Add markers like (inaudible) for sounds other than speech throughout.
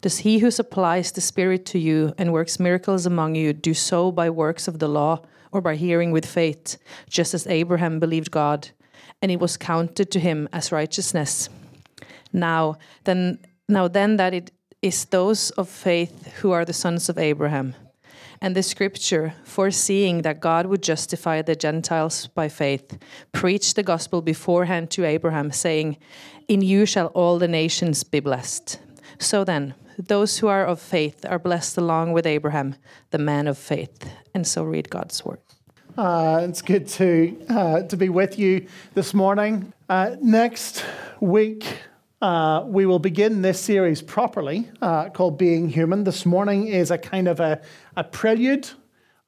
Does he who supplies the Spirit to you and works miracles among you do so by works of the law or by hearing with faith, just as Abraham believed God, and it was counted to him as righteousness? Now then, now then that it is those of faith who are the sons of Abraham. And the scripture, foreseeing that God would justify the Gentiles by faith, preached the gospel beforehand to Abraham, saying, In you shall all the nations be blessed. So then, those who are of faith are blessed along with Abraham, the man of faith. And so read God's word. Uh, it's good to, uh, to be with you this morning. Uh, next week, uh, we will begin this series properly uh, called Being Human. This morning is a kind of a, a prelude,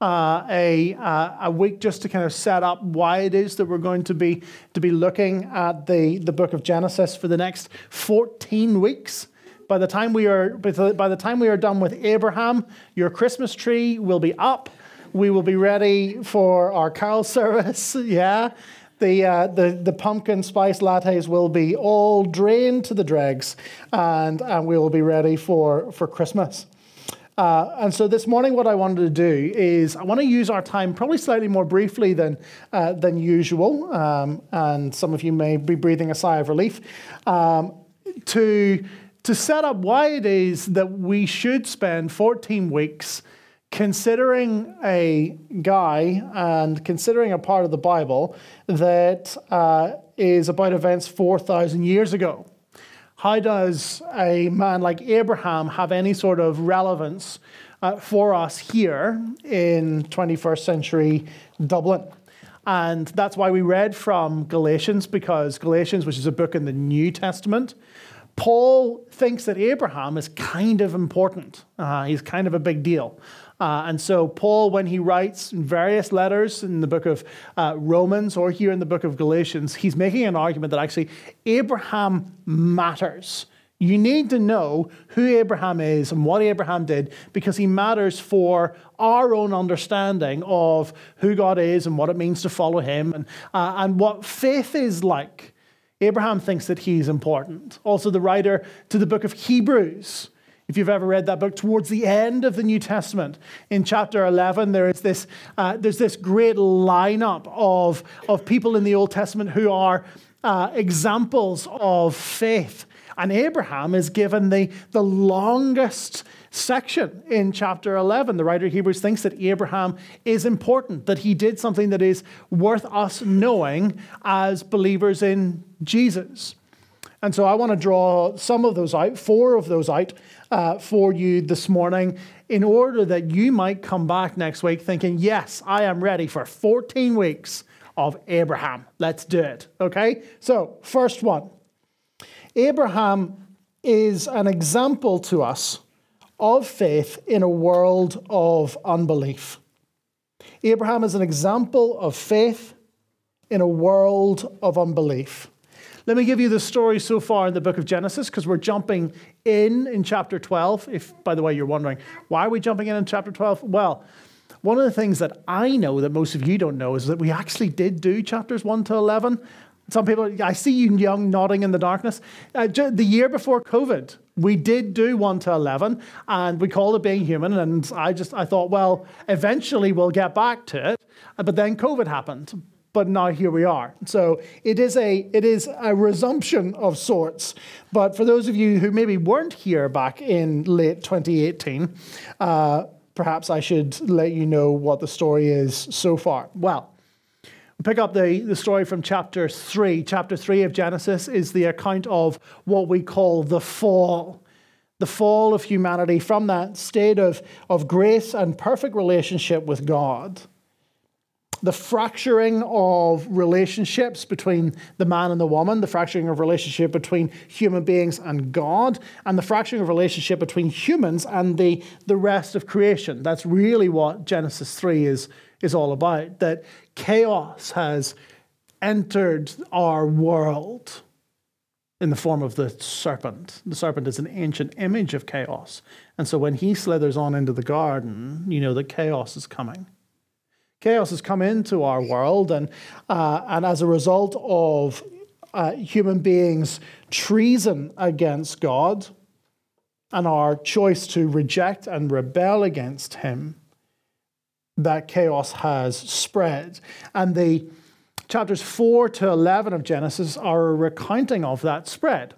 uh, a, a week just to kind of set up why it is that we're going to be, to be looking at the, the book of Genesis for the next 14 weeks. By the time we are by the time we are done with Abraham, your Christmas tree will be up. We will be ready for our carol (laughs) service. Yeah. The, uh, the, the pumpkin spice lattes will be all drained to the dregs, and, and we will be ready for, for Christmas. Uh, and so this morning, what I wanted to do is I want to use our time probably slightly more briefly than, uh, than usual. Um, and some of you may be breathing a sigh of relief um, to to set up why it is that we should spend 14 weeks considering a guy and considering a part of the Bible that uh, is about events 4,000 years ago. How does a man like Abraham have any sort of relevance uh, for us here in 21st century Dublin? And that's why we read from Galatians, because Galatians, which is a book in the New Testament, Paul thinks that Abraham is kind of important. Uh, he's kind of a big deal. Uh, and so, Paul, when he writes various letters in the book of uh, Romans or here in the book of Galatians, he's making an argument that actually Abraham matters. You need to know who Abraham is and what Abraham did because he matters for our own understanding of who God is and what it means to follow him and, uh, and what faith is like. Abraham thinks that he's important. Also, the writer to the book of Hebrews, if you've ever read that book, towards the end of the New Testament, in chapter 11, there is this, uh, there's this great lineup of, of people in the Old Testament who are uh, examples of faith. And Abraham is given the, the longest section in chapter 11. The writer of Hebrews thinks that Abraham is important, that he did something that is worth us knowing as believers in Jesus. And so I want to draw some of those out, four of those out uh, for you this morning, in order that you might come back next week thinking, yes, I am ready for 14 weeks of Abraham. Let's do it. Okay? So, first one Abraham is an example to us of faith in a world of unbelief. Abraham is an example of faith in a world of unbelief. Let me give you the story so far in the book of Genesis because we're jumping in in chapter 12. If, by the way, you're wondering, why are we jumping in in chapter 12? Well, one of the things that I know that most of you don't know is that we actually did do chapters 1 to 11. Some people, I see you young nodding in the darkness. Uh, the year before COVID, we did do 1 to 11 and we called it being human. And I just, I thought, well, eventually we'll get back to it. But then COVID happened. But now here we are. So it is a it is a resumption of sorts. But for those of you who maybe weren't here back in late 2018, uh, perhaps I should let you know what the story is so far. Well, we pick up the, the story from chapter 3. Chapter 3 of Genesis is the account of what we call the fall. The fall of humanity from that state of, of grace and perfect relationship with God. The fracturing of relationships between the man and the woman, the fracturing of relationship between human beings and God, and the fracturing of relationship between humans and the, the rest of creation. That's really what Genesis 3 is, is all about. That chaos has entered our world in the form of the serpent. The serpent is an ancient image of chaos. And so when he slithers on into the garden, you know that chaos is coming. Chaos has come into our world, and, uh, and as a result of uh, human beings' treason against God and our choice to reject and rebel against Him, that chaos has spread. And the chapters 4 to 11 of Genesis are a recounting of that spread.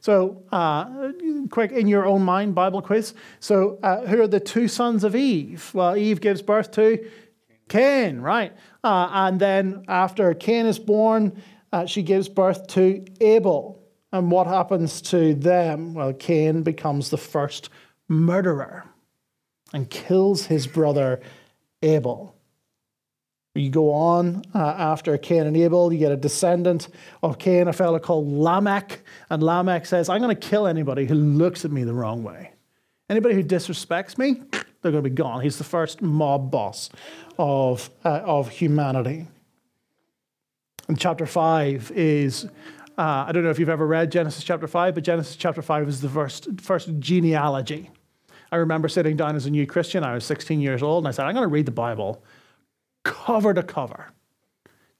So, uh, quick in your own mind, Bible quiz. So, uh, who are the two sons of Eve? Well, Eve gives birth to Cain, right? Uh, and then after Cain is born, uh, she gives birth to Abel. And what happens to them? Well, Cain becomes the first murderer and kills his brother Abel. You go on uh, after Cain and Abel, you get a descendant of Cain, a fellow called Lamech. And Lamech says, I'm going to kill anybody who looks at me the wrong way. Anybody who disrespects me, they're going to be gone. He's the first mob boss of, uh, of humanity. And chapter 5 is, uh, I don't know if you've ever read Genesis chapter 5, but Genesis chapter 5 is the first, first genealogy. I remember sitting down as a new Christian. I was 16 years old, and I said, I'm going to read the Bible cover to cover.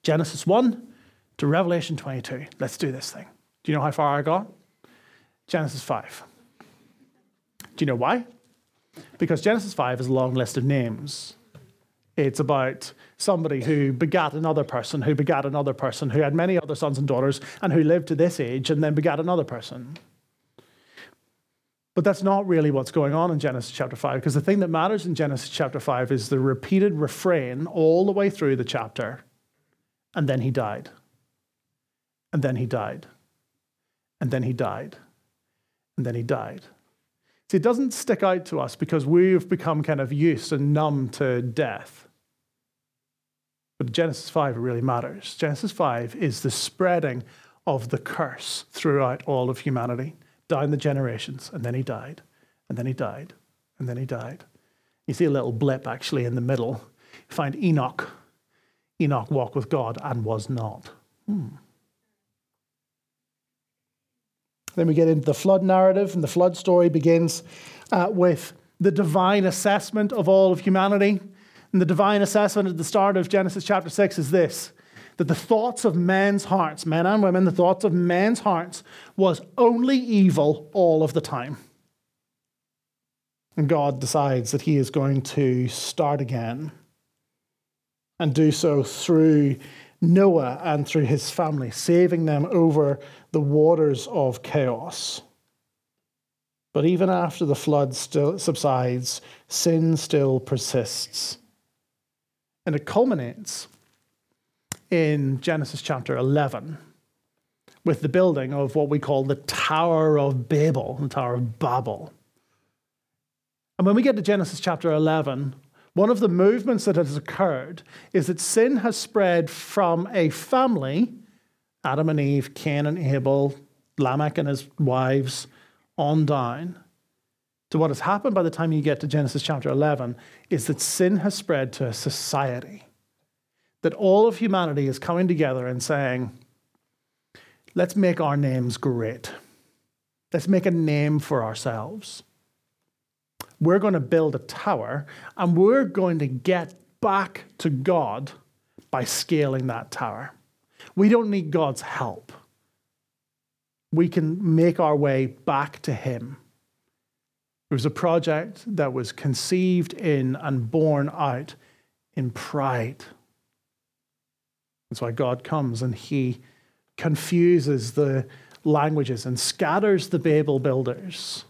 Genesis 1 to Revelation 22. Let's do this thing. Do you know how far I got? Genesis 5. Do you know why? Because Genesis 5 is a long list of names. It's about somebody who begat another person, who begat another person, who had many other sons and daughters, and who lived to this age and then begat another person. But that's not really what's going on in Genesis chapter 5, because the thing that matters in Genesis chapter 5 is the repeated refrain all the way through the chapter. And then he died. And then he died. And then he died. And then he died. See, it doesn't stick out to us because we've become kind of used and numb to death. But Genesis 5 really matters. Genesis 5 is the spreading of the curse throughout all of humanity, down the generations. And then he died, and then he died, and then he died. You see a little blip actually in the middle. You find Enoch. Enoch walked with God and was not. Hmm. Then we get into the flood narrative, and the flood story begins uh, with the divine assessment of all of humanity. And the divine assessment at the start of Genesis chapter 6 is this that the thoughts of men's hearts, men and women, the thoughts of men's hearts was only evil all of the time. And God decides that He is going to start again and do so through Noah and through his family, saving them over the waters of chaos. But even after the flood still subsides, sin still persists. And it culminates in Genesis chapter 11 with the building of what we call the Tower of Babel, the Tower of Babel. And when we get to Genesis chapter 11, one of the movements that has occurred is that sin has spread from a family Adam and Eve, Cain and Abel, Lamech and his wives, on down. To what has happened by the time you get to Genesis chapter 11 is that sin has spread to a society. That all of humanity is coming together and saying, let's make our names great. Let's make a name for ourselves. We're going to build a tower and we're going to get back to God by scaling that tower. We don't need God's help. We can make our way back to Him. It was a project that was conceived in and born out in pride. That's why God comes and He confuses the languages and scatters the Babel builders.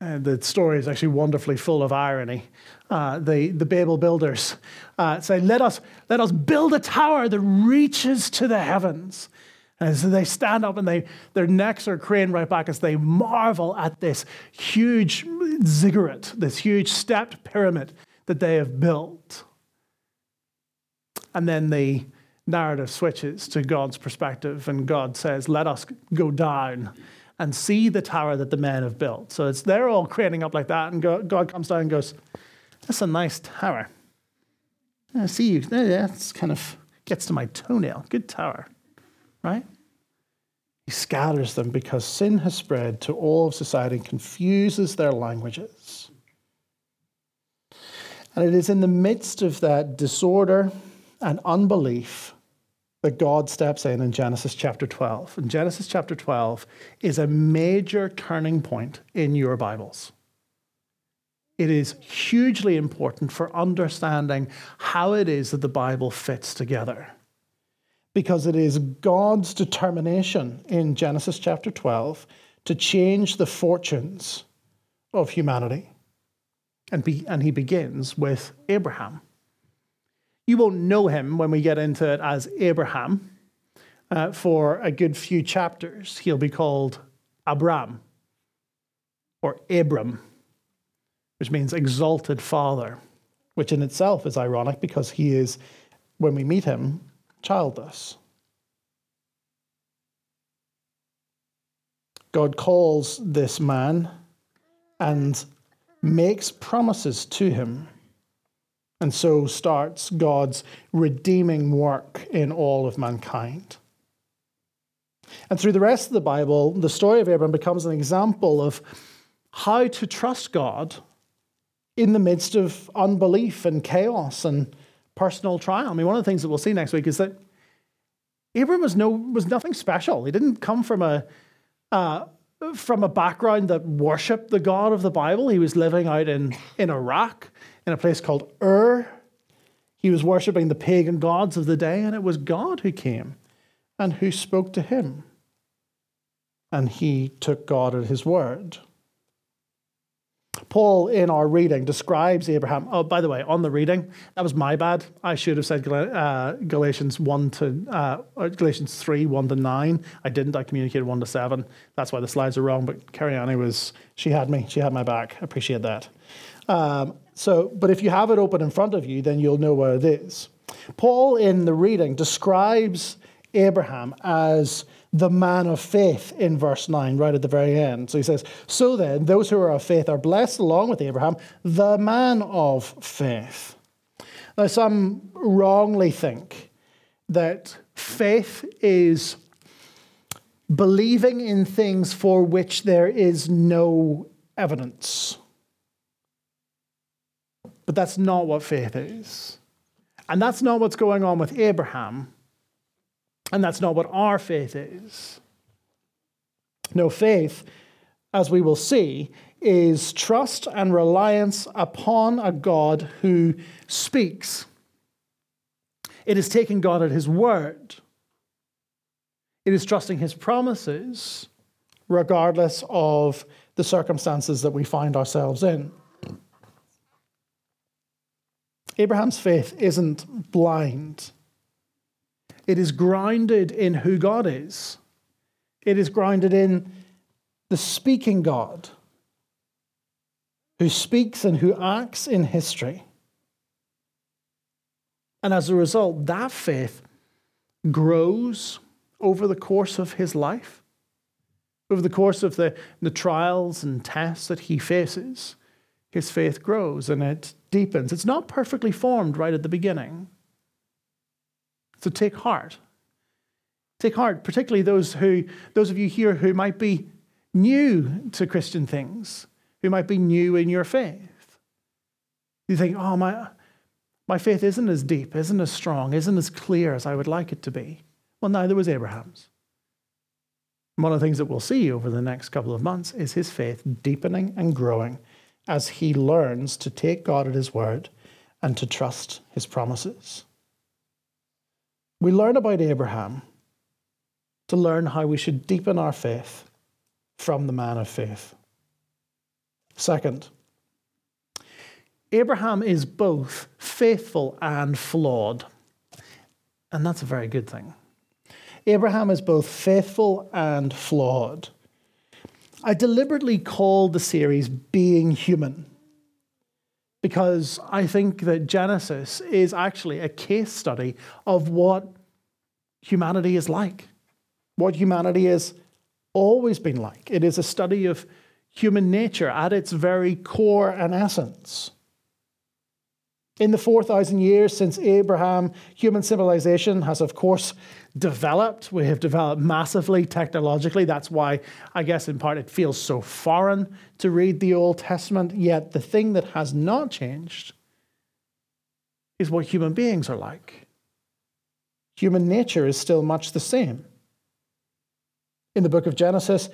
And the story is actually wonderfully full of irony. Uh, the, the Babel builders uh, say, let us, let us build a tower that reaches to the heavens. And so they stand up and they, their necks are craned right back as they marvel at this huge ziggurat, this huge stepped pyramid that they have built. And then the narrative switches to God's perspective, and God says, Let us go down and see the tower that the men have built. So it's they're all craning up like that, and God comes down and goes, That's a nice tower. I see you. That's kind of gets to my toenail. Good tower, right? He scatters them because sin has spread to all of society and confuses their languages. And it is in the midst of that disorder and unbelief that God steps in in Genesis chapter 12. And Genesis chapter 12 is a major turning point in your Bibles. It is hugely important for understanding how it is that the Bible fits together. Because it is God's determination in Genesis chapter 12 to change the fortunes of humanity. And, be, and he begins with Abraham. You won't know him when we get into it as Abraham. Uh, for a good few chapters, he'll be called Abram or Abram which means exalted father, which in itself is ironic because he is, when we meet him, childless. God calls this man and makes promises to him. And so starts God's redeeming work in all of mankind. And through the rest of the Bible, the story of Abram becomes an example of how to trust God in the midst of unbelief and chaos and personal trial. I mean, one of the things that we'll see next week is that Abram was no was nothing special. He didn't come from a uh, from a background that worshipped the God of the Bible. He was living out in, in Iraq in a place called Ur. He was worshipping the pagan gods of the day, and it was God who came and who spoke to him. And he took God at his word. Paul, in our reading, describes Abraham. Oh, by the way, on the reading, that was my bad. I should have said uh, Galatians one to uh, Galatians three one to nine. I didn't. I communicated one to seven. That's why the slides are wrong. But Cariani was she had me. She had my back. Appreciate that. Um, so, but if you have it open in front of you, then you'll know where it is. Paul, in the reading, describes Abraham as the man of faith in verse 9, right at the very end. So he says, So then, those who are of faith are blessed along with Abraham, the man of faith. Now, some wrongly think that faith is believing in things for which there is no evidence. But that's not what faith is. And that's not what's going on with Abraham. And that's not what our faith is. No, faith, as we will see, is trust and reliance upon a God who speaks. It is taking God at His word. It is trusting His promises, regardless of the circumstances that we find ourselves in. Abraham's faith isn't blind. It is grounded in who God is, it is grounded in the speaking God who speaks and who acts in history. And as a result, that faith grows over the course of his life, over the course of the, the trials and tests that he faces. His faith grows and it deepens. It's not perfectly formed right at the beginning. So take heart. Take heart, particularly those who those of you here who might be new to Christian things, who might be new in your faith. You think, oh, my my faith isn't as deep, isn't as strong, isn't as clear as I would like it to be. Well, neither was Abraham's. One of the things that we'll see over the next couple of months is his faith deepening and growing as he learns to take God at his word and to trust his promises. We learn about Abraham to learn how we should deepen our faith from the man of faith. Second, Abraham is both faithful and flawed. And that's a very good thing. Abraham is both faithful and flawed. I deliberately called the series Being Human because I think that Genesis is actually a case study of what humanity is like, what humanity has always been like. It is a study of human nature at its very core and essence. In the 4,000 years since Abraham, human civilization has, of course, developed. We have developed massively technologically. That's why, I guess, in part, it feels so foreign to read the Old Testament. Yet, the thing that has not changed is what human beings are like. Human nature is still much the same. In the book of Genesis,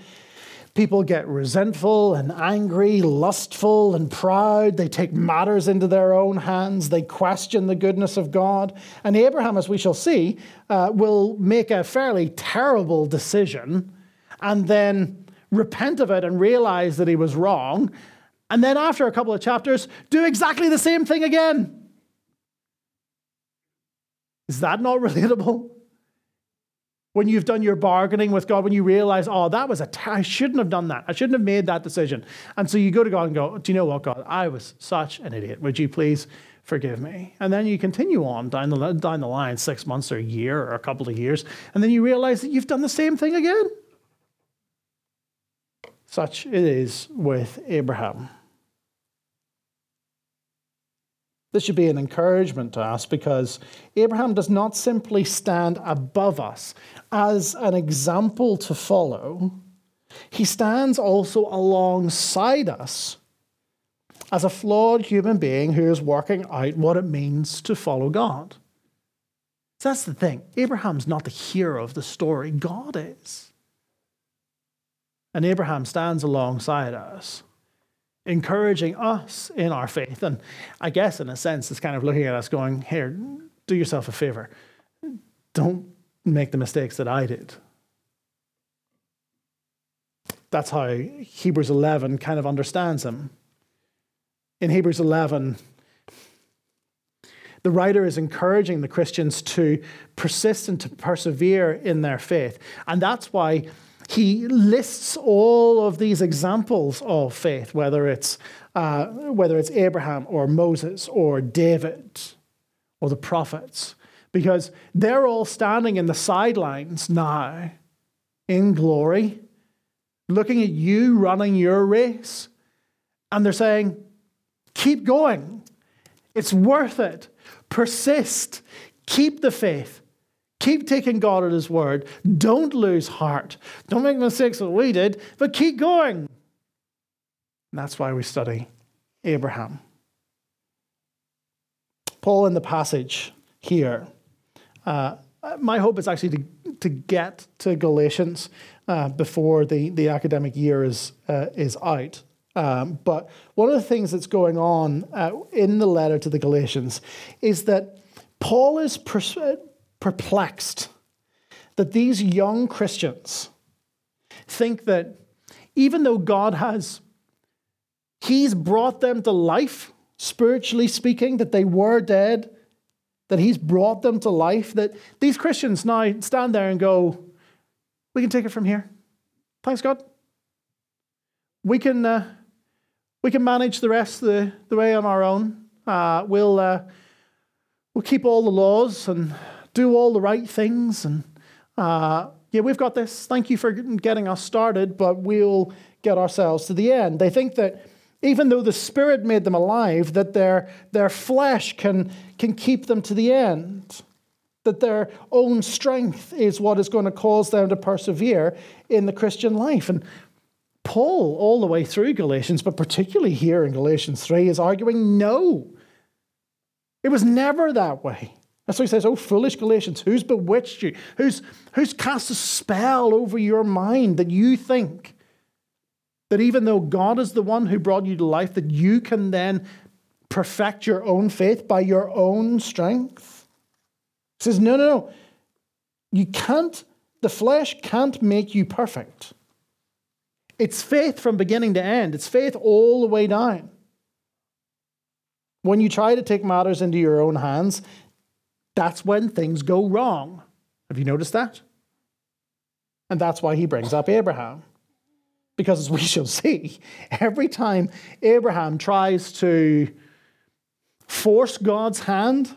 People get resentful and angry, lustful and proud. They take matters into their own hands. They question the goodness of God. And Abraham, as we shall see, uh, will make a fairly terrible decision and then repent of it and realize that he was wrong. And then, after a couple of chapters, do exactly the same thing again. Is that not relatable? When you've done your bargaining with God, when you realize, oh, that was a, t- I shouldn't have done that. I shouldn't have made that decision. And so you go to God and go, do you know what, God? I was such an idiot. Would you please forgive me? And then you continue on down the, down the line, six months or a year or a couple of years. And then you realize that you've done the same thing again. Such it is with Abraham. This should be an encouragement to us because Abraham does not simply stand above us as an example to follow, he stands also alongside us as a flawed human being who is working out what it means to follow God. So that's the thing. Abraham's not the hero of the story, God is. And Abraham stands alongside us encouraging us in our faith. And I guess, in a sense, it's kind of looking at us going, here, do yourself a favor. Don't make the mistakes that I did. That's how Hebrews 11 kind of understands him. In Hebrews 11, the writer is encouraging the Christians to persist and to persevere in their faith. And that's why he lists all of these examples of faith, whether it's, uh, whether it's Abraham or Moses or David or the prophets, because they're all standing in the sidelines now in glory, looking at you running your race, and they're saying, Keep going. It's worth it. Persist. Keep the faith. Keep taking God at His word. Don't lose heart. Don't make mistakes that we did, but keep going. And that's why we study Abraham. Paul in the passage here, uh, my hope is actually to, to get to Galatians uh, before the, the academic year is, uh, is out. Um, but one of the things that's going on uh, in the letter to the Galatians is that Paul is pers- perplexed that these young Christians think that even though God has, He's brought them to life, spiritually speaking, that they were dead, that He's brought them to life, that these Christians now stand there and go, We can take it from here. Thanks, God. We can, uh, we can manage the rest the, the way on our own. Uh, we'll, uh, we'll keep all the laws and do all the right things. And uh, yeah, we've got this. Thank you for getting us started, but we'll get ourselves to the end. They think that even though the Spirit made them alive, that their, their flesh can, can keep them to the end. That their own strength is what is going to cause them to persevere in the Christian life. And Paul, all the way through Galatians, but particularly here in Galatians 3, is arguing no. It was never that way. That's why he says, Oh, foolish Galatians, who's bewitched you? Who's, who's cast a spell over your mind that you think that even though God is the one who brought you to life, that you can then perfect your own faith by your own strength? He says, No, no, no. You can't, the flesh can't make you perfect. It's faith from beginning to end, it's faith all the way down. When you try to take matters into your own hands, that's when things go wrong. Have you noticed that? And that's why he brings up Abraham. Because as we (laughs) shall see, every time Abraham tries to force God's hand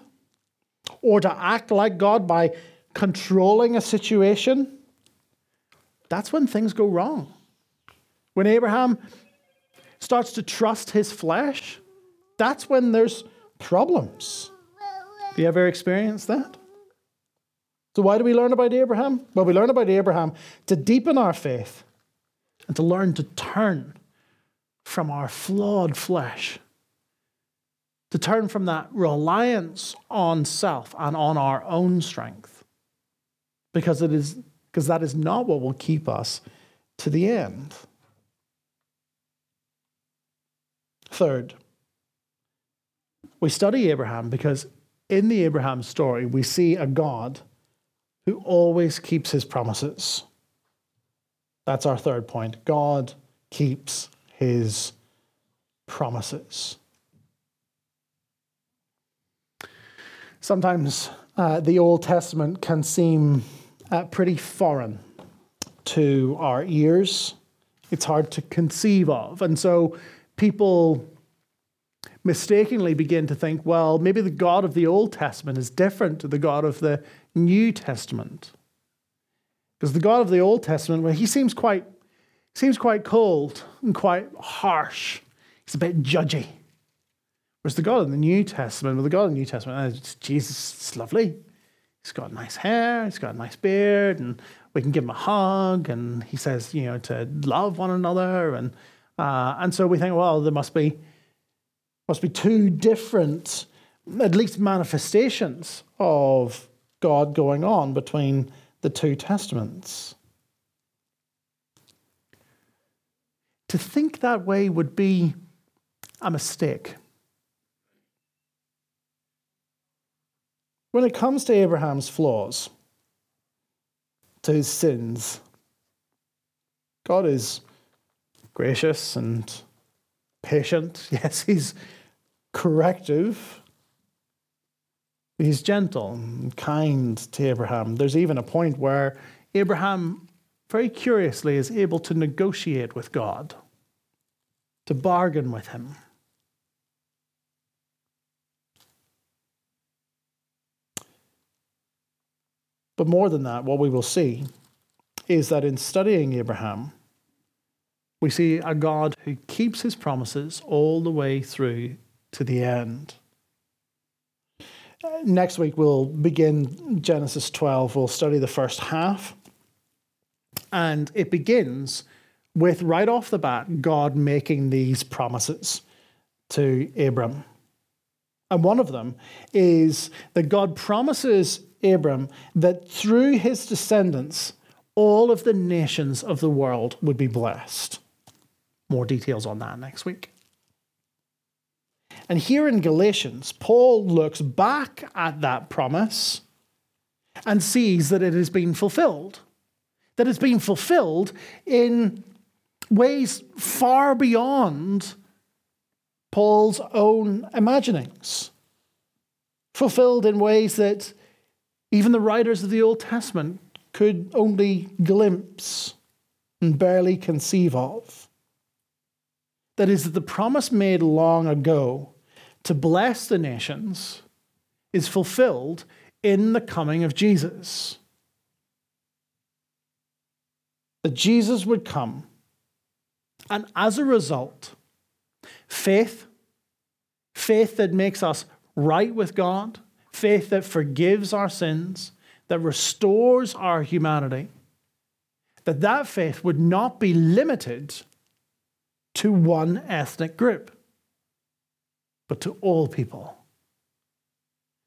or to act like God by controlling a situation, that's when things go wrong. When Abraham starts to trust his flesh, that's when there's problems. Have you ever experienced that? So, why do we learn about Abraham? Well, we learn about Abraham to deepen our faith and to learn to turn from our flawed flesh, to turn from that reliance on self and on our own strength, because it is because that is not what will keep us to the end. Third, we study Abraham because in the Abraham story, we see a God who always keeps his promises. That's our third point. God keeps his promises. Sometimes uh, the Old Testament can seem uh, pretty foreign to our ears. It's hard to conceive of. And so people mistakenly begin to think, well, maybe the God of the Old Testament is different to the God of the New Testament. Because the God of the Old Testament, well, he seems quite, seems quite cold and quite harsh. He's a bit judgy. Whereas the God of the New Testament, well, the God of the New Testament, uh, Jesus is lovely. He's got nice hair, he's got a nice beard, and we can give him a hug, and he says, you know, to love one another. And, uh, and so we think, well, there must be, must be two different, at least manifestations of God going on between the two testaments. To think that way would be a mistake. When it comes to Abraham's flaws, to his sins, God is gracious and patient. (laughs) Yes, he's corrective. He's gentle and kind to Abraham. There's even a point where Abraham, very curiously, is able to negotiate with God, to bargain with him. But more than that, what we will see is that in studying Abraham, we see a God who keeps his promises all the way through to the end uh, next week we'll begin Genesis 12. We'll study the first half. And it begins with, right off the bat, God making these promises to Abram. And one of them is that God promises Abram that through his descendants, all of the nations of the world would be blessed. More details on that next week. And here in Galatians, Paul looks back at that promise and sees that it has been fulfilled. That it's been fulfilled in ways far beyond Paul's own imaginings. Fulfilled in ways that even the writers of the Old Testament could only glimpse and barely conceive of. That is, that the promise made long ago to bless the nations is fulfilled in the coming of Jesus. That Jesus would come, and as a result, faith, faith that makes us right with God, faith that forgives our sins, that restores our humanity, that that faith would not be limited to one ethnic group but to all people.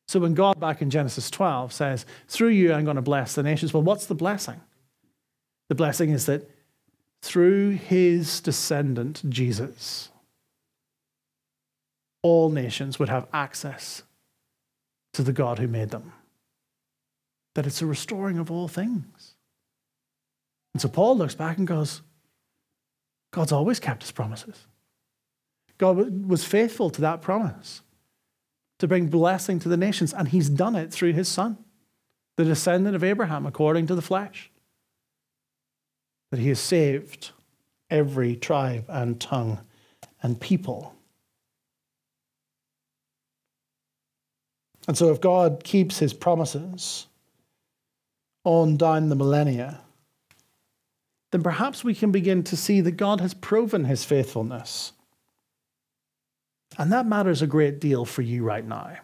So when God back in Genesis 12 says, Through you I'm going to bless the nations, well, what's the blessing? The blessing is that through his descendant, Jesus, all nations would have access to the God who made them. That it's a restoring of all things. And so Paul looks back and goes, God's always kept his promises. God was faithful to that promise to bring blessing to the nations, and he's done it through his son, the descendant of Abraham according to the flesh. That he has saved every tribe and tongue and people. And so, if God keeps his promises on down the millennia, then perhaps we can begin to see that God has proven his faithfulness. And that matters a great deal for you right now.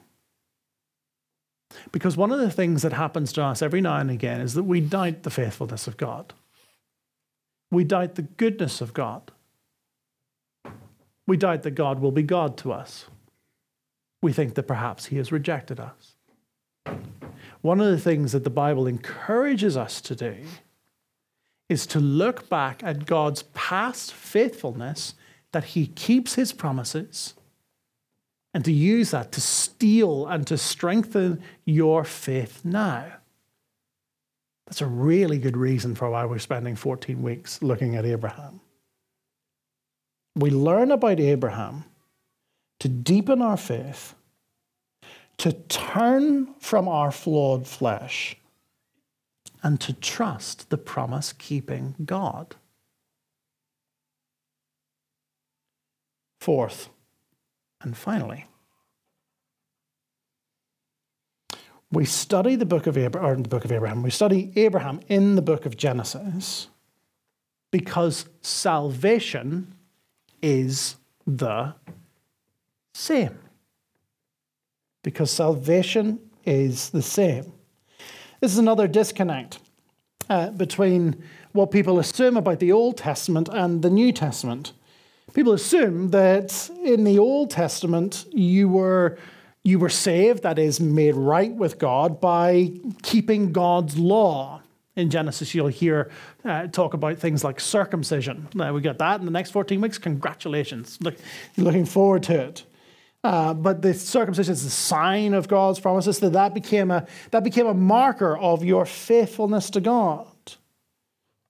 Because one of the things that happens to us every now and again is that we doubt the faithfulness of God. We doubt the goodness of God. We doubt that God will be God to us. We think that perhaps He has rejected us. One of the things that the Bible encourages us to do is to look back at God's past faithfulness, that He keeps His promises, and to use that to steel and to strengthen your faith now. That's a really good reason for why we're spending 14 weeks looking at Abraham. We learn about Abraham to deepen our faith, to turn from our flawed flesh, and to trust the promise keeping God. Fourth, and finally, we study the book of Abraham, the book of Abraham. We study Abraham in the book of Genesis because salvation is the same. Because salvation is the same. This is another disconnect uh, between what people assume about the Old Testament and the New Testament. People assume that in the Old Testament you were you were saved, that is, made right with God by keeping God's law. In Genesis, you'll hear uh, talk about things like circumcision. Now we got that in the next 14 weeks. Congratulations. Look, looking forward to it. Uh, but the circumcision is a sign of God's promises. That that became a that became a marker of your faithfulness to God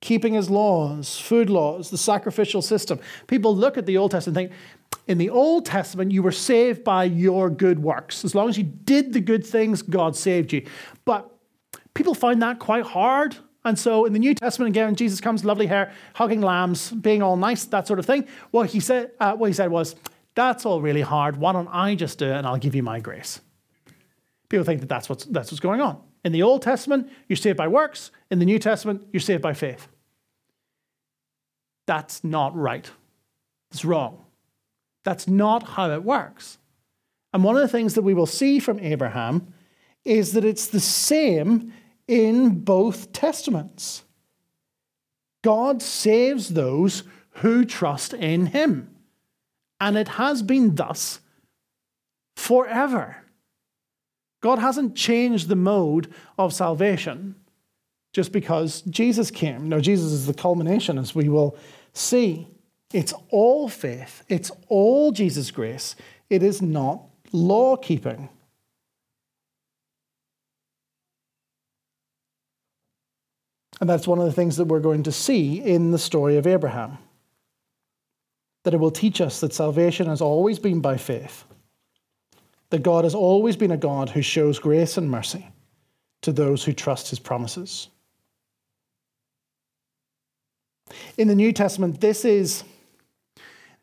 keeping his laws, food laws, the sacrificial system. People look at the Old Testament and think, in the Old Testament, you were saved by your good works. As long as you did the good things, God saved you. But people find that quite hard. And so in the New Testament, again, Jesus comes, lovely hair, hugging lambs, being all nice, that sort of thing. What he said, uh, what he said was, that's all really hard. Why don't I just do it and I'll give you my grace? People think that that's what's, that's what's going on. In the Old Testament, you're saved by works. In the New Testament, you're saved by faith. That's not right. It's wrong. That's not how it works. And one of the things that we will see from Abraham is that it's the same in both testaments. God saves those who trust in him. And it has been thus forever. God hasn't changed the mode of salvation just because Jesus came. No, Jesus is the culmination, as we will see. It's all faith, it's all Jesus' grace. It is not law keeping. And that's one of the things that we're going to see in the story of Abraham. That it will teach us that salvation has always been by faith, that God has always been a God who shows grace and mercy to those who trust his promises. In the New Testament, this is,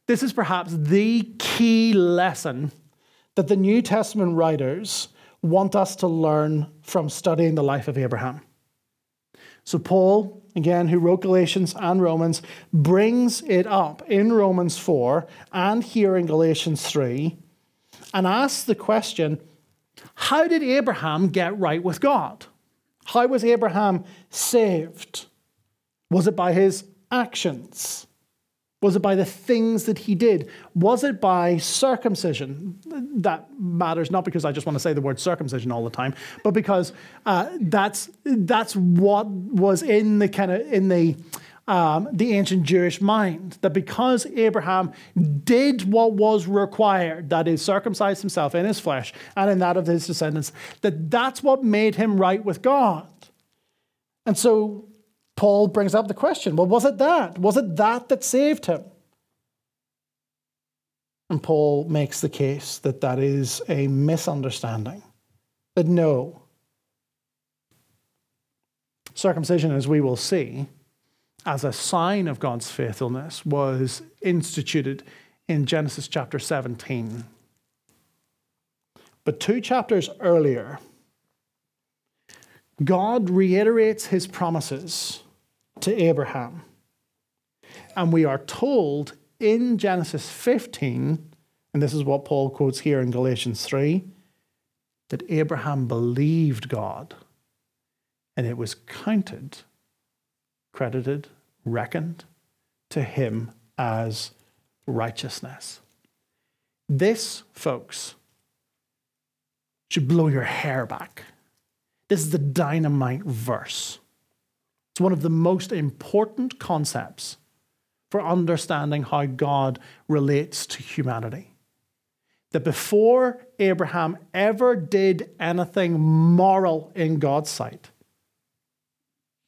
this is perhaps the key lesson that the New Testament writers want us to learn from studying the life of Abraham. So, Paul, again, who wrote Galatians and Romans, brings it up in Romans 4 and here in Galatians 3 and asks the question how did Abraham get right with God? How was Abraham saved? Was it by his actions? Was it by the things that he did? Was it by circumcision? That matters not because I just want to say the word circumcision all the time, but because uh, that's that's what was in the kind of in the um, the ancient Jewish mind that because Abraham did what was required, that is, circumcised himself in his flesh and in that of his descendants, that that's what made him right with God. And so Paul brings up the question well, was it that? Was it that that saved him? And Paul makes the case that that is a misunderstanding. That no, circumcision, as we will see, as a sign of God's faithfulness, was instituted in Genesis chapter 17. But two chapters earlier, God reiterates his promises to Abraham. And we are told in Genesis 15, and this is what Paul quotes here in Galatians 3, that Abraham believed God and it was counted, credited, reckoned to him as righteousness. This, folks, should blow your hair back. This is the dynamite verse. It's one of the most important concepts for understanding how God relates to humanity. That before Abraham ever did anything moral in God's sight,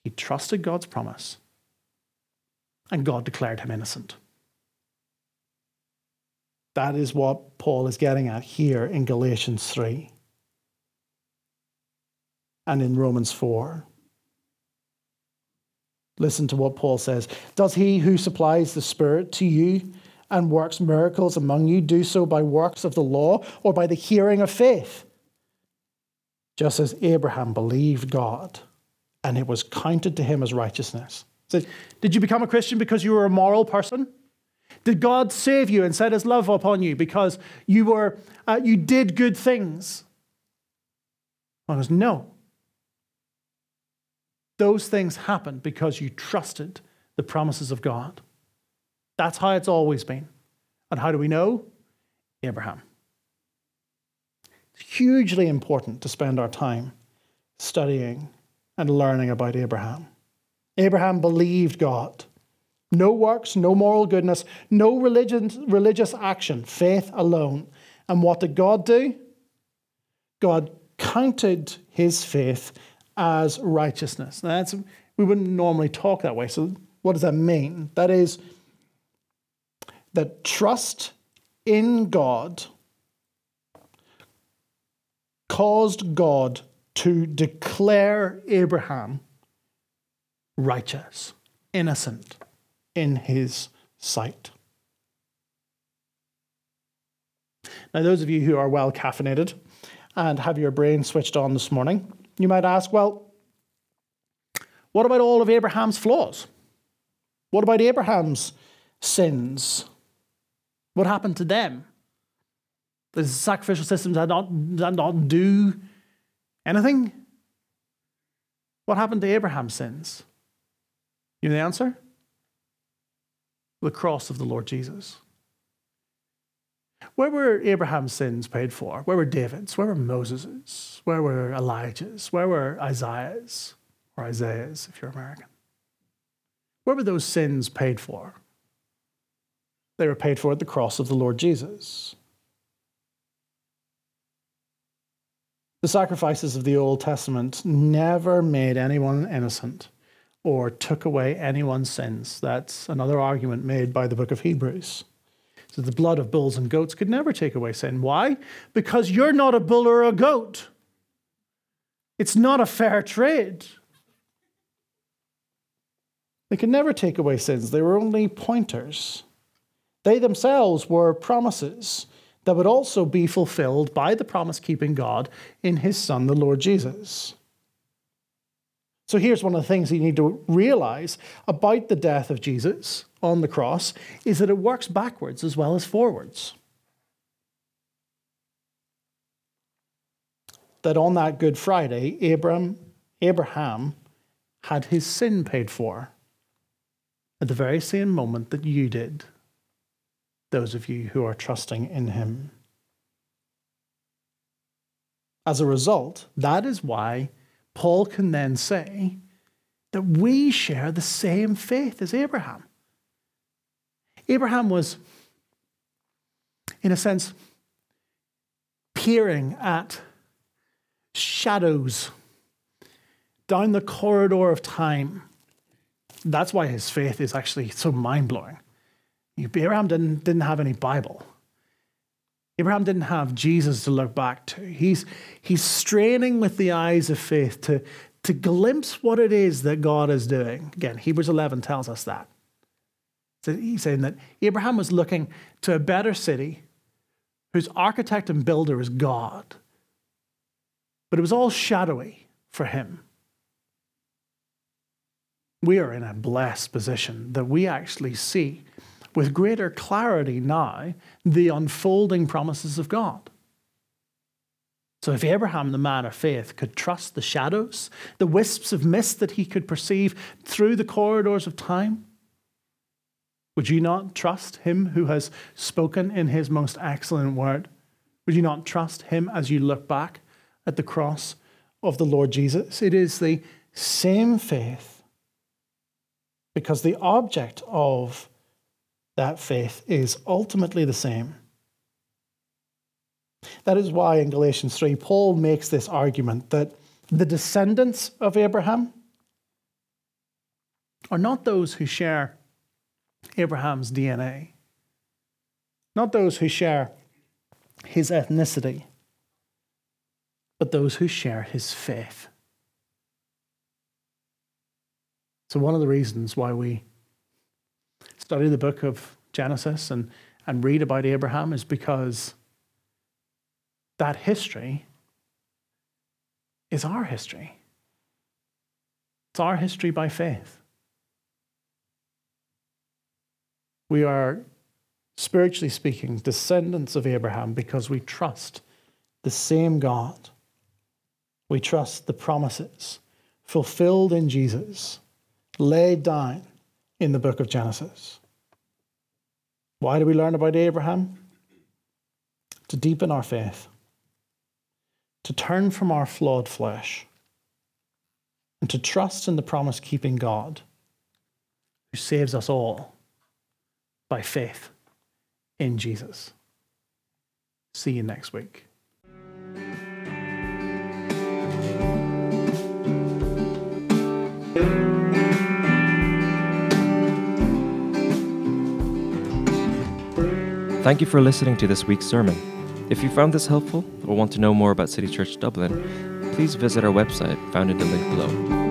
he trusted God's promise and God declared him innocent. That is what Paul is getting at here in Galatians 3 and in Romans 4. Listen to what Paul says. Does he who supplies the Spirit to you and works miracles among you do so by works of the law or by the hearing of faith? Just as Abraham believed God and it was counted to him as righteousness. So, did you become a Christian because you were a moral person? Did God save you and set his love upon you because you, were, uh, you did good things? I was no. Those things happened because you trusted the promises of God. That's how it's always been. And how do we know? Abraham. It's hugely important to spend our time studying and learning about Abraham. Abraham believed God. No works, no moral goodness, no religion, religious action, faith alone. And what did God do? God counted his faith as righteousness. Now, that's, we wouldn't normally talk that way. So, what does that mean? That is that trust in God caused God to declare Abraham righteous, innocent in his sight. Now, those of you who are well caffeinated and have your brain switched on this morning, you might ask, well, what about all of Abraham's flaws? What about Abraham's sins? What happened to them? The sacrificial systems did not, did not do anything? What happened to Abraham's sins? You know the answer? The cross of the Lord Jesus. Where were Abraham's sins paid for? Where were David's? Where were Moses's? Where were Elijah's? Where were Isaiah's? Or Isaiah's, if you're American. Where were those sins paid for? They were paid for at the cross of the Lord Jesus. The sacrifices of the Old Testament never made anyone innocent or took away anyone's sins. That's another argument made by the book of Hebrews. So the blood of bulls and goats could never take away sin. Why? Because you're not a bull or a goat. It's not a fair trade. They could never take away sins, they were only pointers. They themselves were promises that would also be fulfilled by the promise keeping God in his Son, the Lord Jesus. So here's one of the things you need to realize about the death of Jesus on the cross is that it works backwards as well as forwards. That on that Good Friday, Abraham, Abraham had his sin paid for at the very same moment that you did, those of you who are trusting in him. As a result, that is why Paul can then say that we share the same faith as Abraham. Abraham was, in a sense, peering at shadows down the corridor of time. That's why his faith is actually so mind blowing. Abraham didn't, didn't have any Bible. Abraham didn't have Jesus to look back to. He's, he's straining with the eyes of faith to, to glimpse what it is that God is doing. Again, Hebrews 11 tells us that. So he's saying that Abraham was looking to a better city whose architect and builder is God. but it was all shadowy for him. We are in a blessed position that we actually see with greater clarity now the unfolding promises of God. So, if Abraham, the man of faith, could trust the shadows, the wisps of mist that he could perceive through the corridors of time, would you not trust him who has spoken in his most excellent word? Would you not trust him as you look back at the cross of the Lord Jesus? It is the same faith because the object of that faith is ultimately the same. That is why in Galatians 3, Paul makes this argument that the descendants of Abraham are not those who share Abraham's DNA, not those who share his ethnicity, but those who share his faith. So, one of the reasons why we study the book of Genesis and, and read about Abraham is because that history is our history. It's our history by faith. We are, spiritually speaking, descendants of Abraham because we trust the same God. We trust the promises fulfilled in Jesus, laid down in the book of Genesis. Why do we learn about Abraham? To deepen our faith, to turn from our flawed flesh, and to trust in the promise keeping God who saves us all by faith in Jesus. See you next week. Thank you for listening to this week's sermon. If you found this helpful or want to know more about City Church Dublin, please visit our website found in the link below.